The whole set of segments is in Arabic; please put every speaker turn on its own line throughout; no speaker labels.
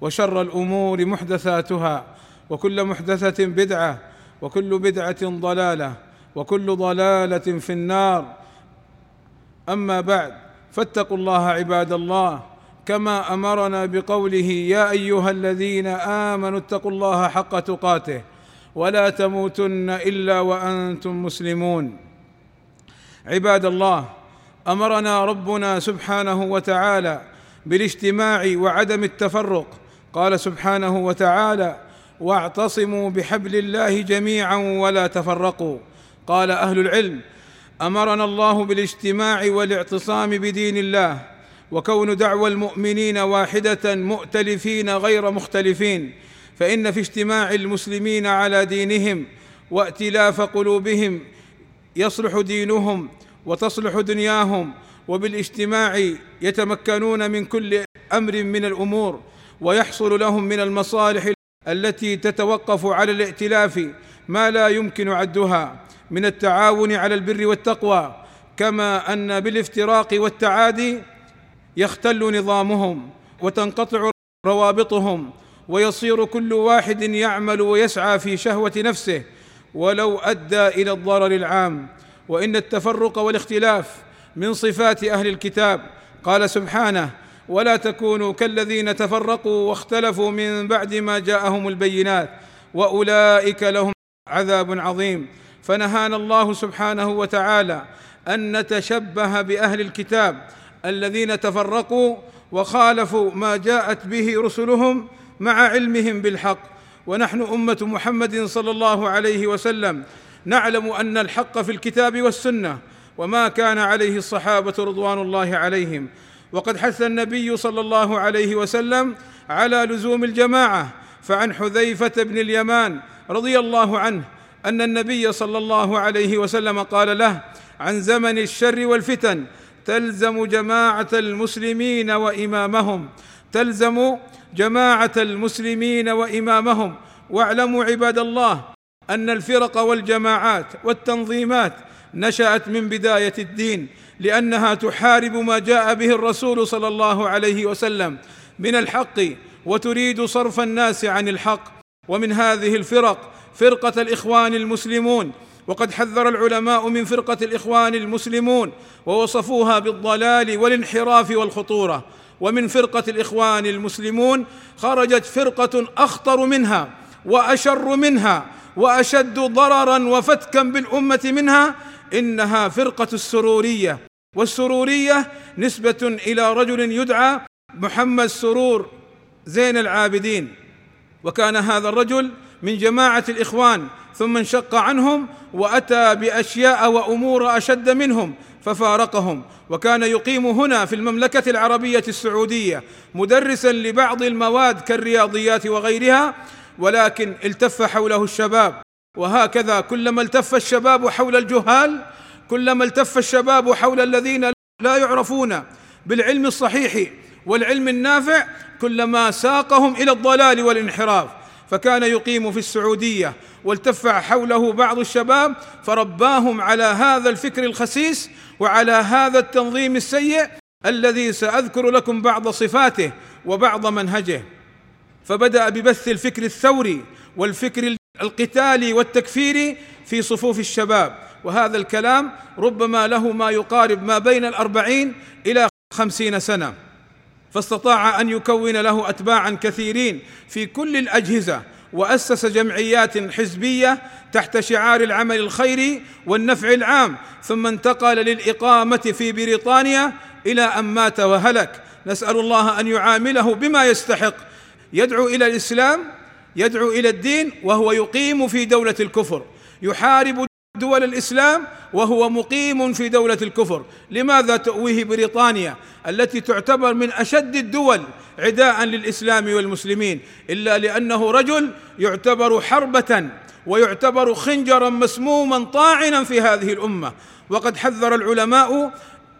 وشر الامور محدثاتها وكل محدثه بدعه وكل بدعه ضلاله وكل ضلاله في النار اما بعد فاتقوا الله عباد الله كما امرنا بقوله يا ايها الذين امنوا اتقوا الله حق تقاته ولا تموتن الا وانتم مسلمون عباد الله امرنا ربنا سبحانه وتعالى بالاجتماع وعدم التفرق قال سبحانه وتعالى واعتصموا بحبل الله جميعا ولا تفرقوا قال اهل العلم امرنا الله بالاجتماع والاعتصام بدين الله وكون دعوى المؤمنين واحده مؤتلفين غير مختلفين فان في اجتماع المسلمين على دينهم واتلاف قلوبهم يصلح دينهم وتصلح دنياهم وبالاجتماع يتمكنون من كل امر من الامور ويحصل لهم من المصالح التي تتوقف على الائتلاف ما لا يمكن عدها من التعاون على البر والتقوى كما ان بالافتراق والتعادي يختل نظامهم وتنقطع روابطهم ويصير كل واحد يعمل ويسعى في شهوه نفسه ولو ادى الى الضرر العام وان التفرق والاختلاف من صفات اهل الكتاب قال سبحانه ولا تكونوا كالذين تفرقوا واختلفوا من بعد ما جاءهم البينات واولئك لهم عذاب عظيم فنهانا الله سبحانه وتعالى ان نتشبه باهل الكتاب الذين تفرقوا وخالفوا ما جاءت به رسلهم مع علمهم بالحق ونحن امه محمد صلى الله عليه وسلم نعلم ان الحق في الكتاب والسنه وما كان عليه الصحابه رضوان الله عليهم وقد حث النبي صلى الله عليه وسلم على لزوم الجماعه فعن حذيفه بن اليمان رضي الله عنه ان النبي صلى الله عليه وسلم قال له عن زمن الشر والفتن تلزم جماعه المسلمين وامامهم تلزم جماعه المسلمين وامامهم واعلموا عباد الله ان الفرق والجماعات والتنظيمات نشات من بدايه الدين لانها تحارب ما جاء به الرسول صلى الله عليه وسلم من الحق وتريد صرف الناس عن الحق ومن هذه الفرق فرقه الاخوان المسلمون وقد حذر العلماء من فرقه الاخوان المسلمون ووصفوها بالضلال والانحراف والخطوره ومن فرقه الاخوان المسلمون خرجت فرقه اخطر منها واشر منها واشد ضررا وفتكا بالامه منها انها فرقه السروريه والسروريه نسبه الى رجل يدعى محمد سرور زين العابدين وكان هذا الرجل من جماعه الاخوان ثم انشق عنهم واتى باشياء وامور اشد منهم ففارقهم وكان يقيم هنا في المملكه العربيه السعوديه مدرسا لبعض المواد كالرياضيات وغيرها ولكن التف حوله الشباب وهكذا كلما التف الشباب حول الجهال كلما التف الشباب حول الذين لا يعرفون بالعلم الصحيح والعلم النافع كلما ساقهم الى الضلال والانحراف فكان يقيم في السعوديه والتف حوله بعض الشباب فرباهم على هذا الفكر الخسيس وعلى هذا التنظيم السيء الذي ساذكر لكم بعض صفاته وبعض منهجه فبدا ببث الفكر الثوري والفكر القتال والتكفير في صفوف الشباب وهذا الكلام ربما له ما يقارب ما بين الأربعين إلى خمسين سنة فاستطاع أن يكون له أتباعا كثيرين في كل الأجهزة وأسس جمعيات حزبية تحت شعار العمل الخيري والنفع العام ثم انتقل للإقامة في بريطانيا إلى أن مات وهلك نسأل الله أن يعامله بما يستحق يدعو إلى الإسلام يدعو الى الدين وهو يقيم في دوله الكفر يحارب دول الاسلام وهو مقيم في دوله الكفر، لماذا تؤويه بريطانيا التي تعتبر من اشد الدول عداء للاسلام والمسلمين الا لانه رجل يعتبر حربه ويعتبر خنجرا مسموما طاعنا في هذه الامه، وقد حذر العلماء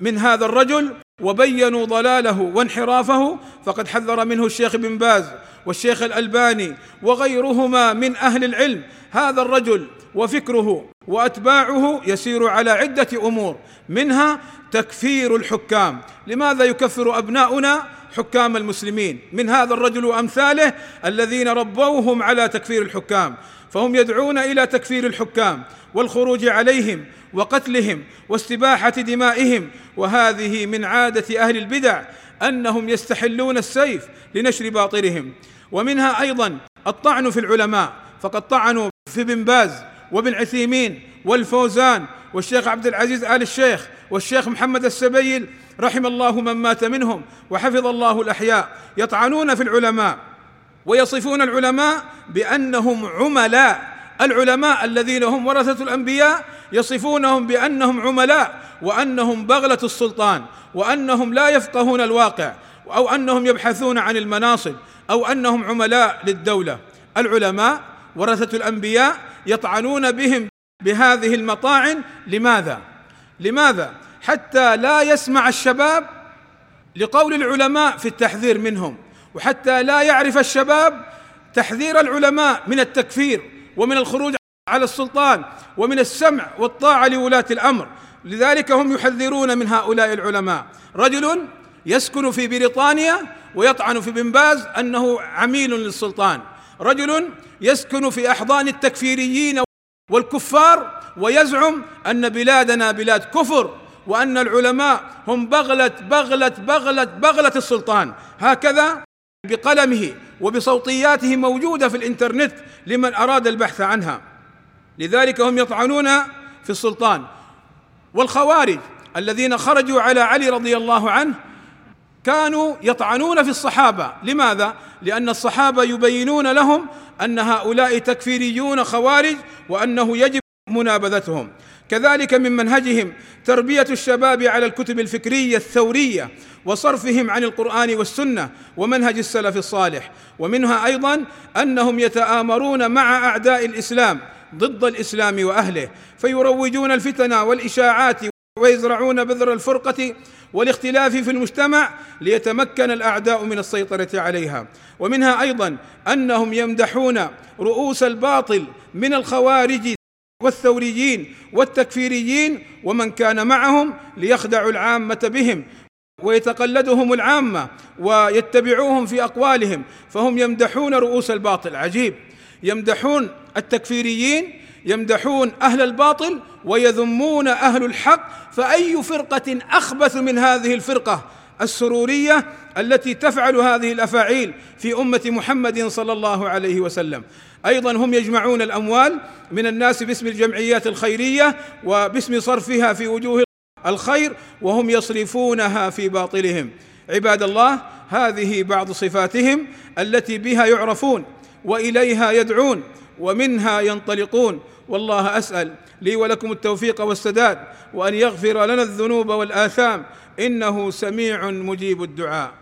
من هذا الرجل وبينوا ضلاله وانحرافه فقد حذر منه الشيخ بن باز والشيخ الالباني وغيرهما من اهل العلم هذا الرجل وفكره واتباعه يسير على عده امور منها تكفير الحكام لماذا يكفر ابناؤنا حكام المسلمين من هذا الرجل وامثاله الذين ربوهم على تكفير الحكام فهم يدعون الى تكفير الحكام والخروج عليهم وقتلهم واستباحه دمائهم وهذه من عاده اهل البدع انهم يستحلون السيف لنشر باطلهم ومنها ايضا الطعن في العلماء فقد طعنوا في ابن باز وابن عثيمين والفوزان والشيخ عبد العزيز ال الشيخ والشيخ محمد السبيل رحم الله من مات منهم وحفظ الله الاحياء يطعنون في العلماء ويصفون العلماء بانهم عملاء العلماء الذين هم ورثه الانبياء يصفونهم بانهم عملاء وانهم بغله السلطان وانهم لا يفقهون الواقع او انهم يبحثون عن المناصب او انهم عملاء للدوله العلماء ورثه الانبياء يطعنون بهم بهذه المطاعن لماذا لماذا حتى لا يسمع الشباب لقول العلماء في التحذير منهم وحتى لا يعرف الشباب تحذير العلماء من التكفير ومن الخروج على السلطان ومن السمع والطاعه لولاه الامر لذلك هم يحذرون من هؤلاء العلماء رجل يسكن في بريطانيا ويطعن في بن باز انه عميل للسلطان رجل يسكن في احضان التكفيريين والكفار ويزعم ان بلادنا بلاد كفر وان العلماء هم بغله بغله بغله بغله السلطان هكذا بقلمه وبصوتياته موجوده في الانترنت لمن اراد البحث عنها لذلك هم يطعنون في السلطان والخوارج الذين خرجوا على علي رضي الله عنه كانوا يطعنون في الصحابه لماذا لان الصحابه يبينون لهم ان هؤلاء تكفيريون خوارج وانه يجب منابذتهم كذلك من منهجهم تربيه الشباب على الكتب الفكريه الثوريه وصرفهم عن القران والسنه ومنهج السلف الصالح ومنها ايضا انهم يتامرون مع اعداء الاسلام ضد الاسلام واهله فيروجون الفتن والاشاعات ويزرعون بذر الفرقه والاختلاف في المجتمع ليتمكن الاعداء من السيطره عليها ومنها ايضا انهم يمدحون رؤوس الباطل من الخوارج والثوريين والتكفيريين ومن كان معهم ليخدعوا العامه بهم ويتقلدهم العامه ويتبعوهم في اقوالهم فهم يمدحون رؤوس الباطل عجيب يمدحون التكفيريين يمدحون اهل الباطل ويذمون اهل الحق فاي فرقه اخبث من هذه الفرقه السروريه التي تفعل هذه الافاعيل في امه محمد صلى الله عليه وسلم ايضا هم يجمعون الاموال من الناس باسم الجمعيات الخيريه وباسم صرفها في وجوه الخير وهم يصرفونها في باطلهم عباد الله هذه بعض صفاتهم التي بها يعرفون واليها يدعون ومنها ينطلقون والله اسال لي ولكم التوفيق والسداد وان يغفر لنا الذنوب والاثام انه سميع مجيب الدعاء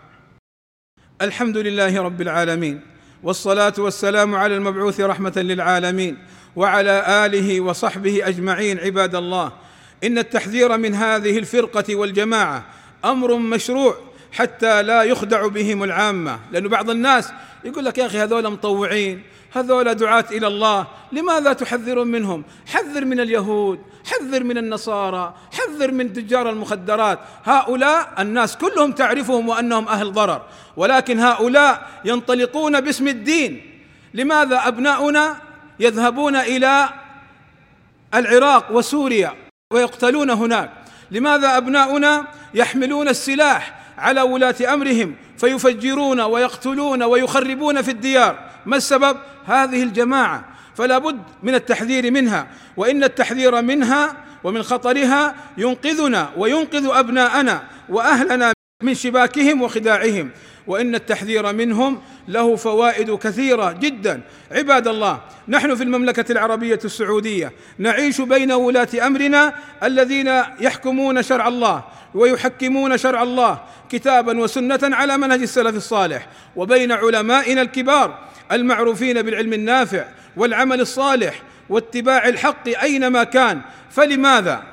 الحمد لله رب العالمين والصلاه والسلام على المبعوث رحمه للعالمين وعلى اله وصحبه اجمعين عباد الله ان التحذير من هذه الفرقه والجماعه امر مشروع حتى لا يخدع بهم العامه لانه بعض الناس يقول لك يا اخي هذول مطوعين هذول دعاة إلى الله لماذا تحذرون منهم حذر من اليهود حذر من النصارى حذر من تجار المخدرات هؤلاء الناس كلهم تعرفهم وأنهم أهل ضرر ولكن هؤلاء ينطلقون باسم الدين لماذا أبناؤنا يذهبون إلى العراق وسوريا ويقتلون هناك لماذا أبناؤنا يحملون السلاح على ولاة امرهم فيفجرون ويقتلون ويخربون في الديار ما السبب هذه الجماعه فلا بد من التحذير منها وان التحذير منها ومن خطرها ينقذنا وينقذ ابناءنا واهلنا من شباكهم وخداعهم وان التحذير منهم له فوائد كثيره جدا عباد الله نحن في المملكه العربيه السعوديه نعيش بين ولاه امرنا الذين يحكمون شرع الله ويحكمون شرع الله كتابا وسنه على منهج السلف الصالح وبين علمائنا الكبار المعروفين بالعلم النافع والعمل الصالح واتباع الحق اينما كان فلماذا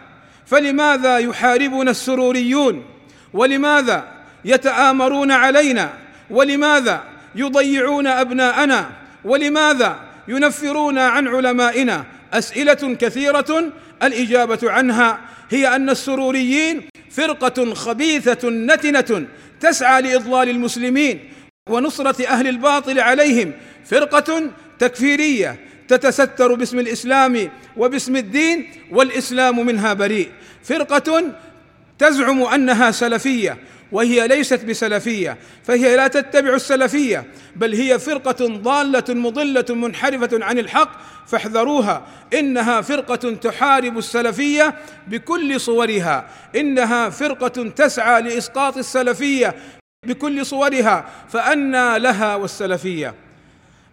فلماذا يحاربنا السروريون ولماذا يتامرون علينا ولماذا يضيعون ابناءنا ولماذا ينفرون عن علمائنا اسئله كثيره الاجابه عنها هي ان السروريين فرقه خبيثه نتنه تسعى لاضلال المسلمين ونصره اهل الباطل عليهم فرقه تكفيريه تتستر باسم الاسلام وباسم الدين والاسلام منها بريء فرقه تزعم انها سلفيه وهي ليست بسلفيه فهي لا تتبع السلفيه بل هي فرقه ضاله مضله منحرفه عن الحق فاحذروها انها فرقه تحارب السلفيه بكل صورها انها فرقه تسعى لاسقاط السلفيه بكل صورها فأنى لها والسلفية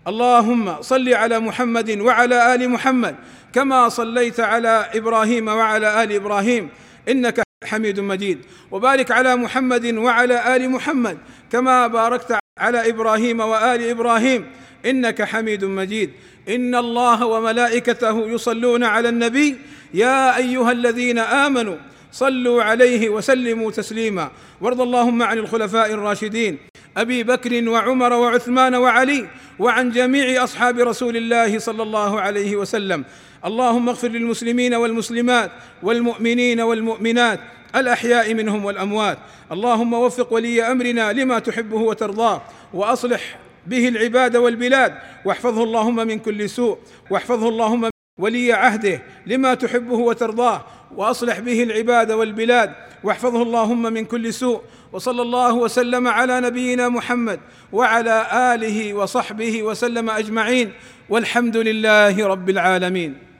اللهم صل على محمد وعلى آل محمد كما صليت على إبراهيم وعلى آل إبراهيم إنك حميد مجيد وبارك على محمد وعلى آل محمد كما باركت على إبراهيم وآل إبراهيم انك حميد مجيد ان الله وملائكته يصلون على النبي يا ايها الذين امنوا صلوا عليه وسلموا تسليما وارض اللهم عن الخلفاء الراشدين ابي بكر وعمر وعثمان وعلي وعن جميع اصحاب رسول الله صلى الله عليه وسلم اللهم اغفر للمسلمين والمسلمات والمؤمنين والمؤمنات الاحياء منهم والاموات اللهم وفق ولي امرنا لما تحبه وترضاه واصلح به العباد والبلاد واحفظه اللهم من كل سوء واحفظه اللهم ولي عهده لما تحبه وترضاه واصلح به العباد والبلاد واحفظه اللهم من كل سوء وصلى الله وسلم على نبينا محمد وعلى اله وصحبه وسلم اجمعين والحمد لله رب العالمين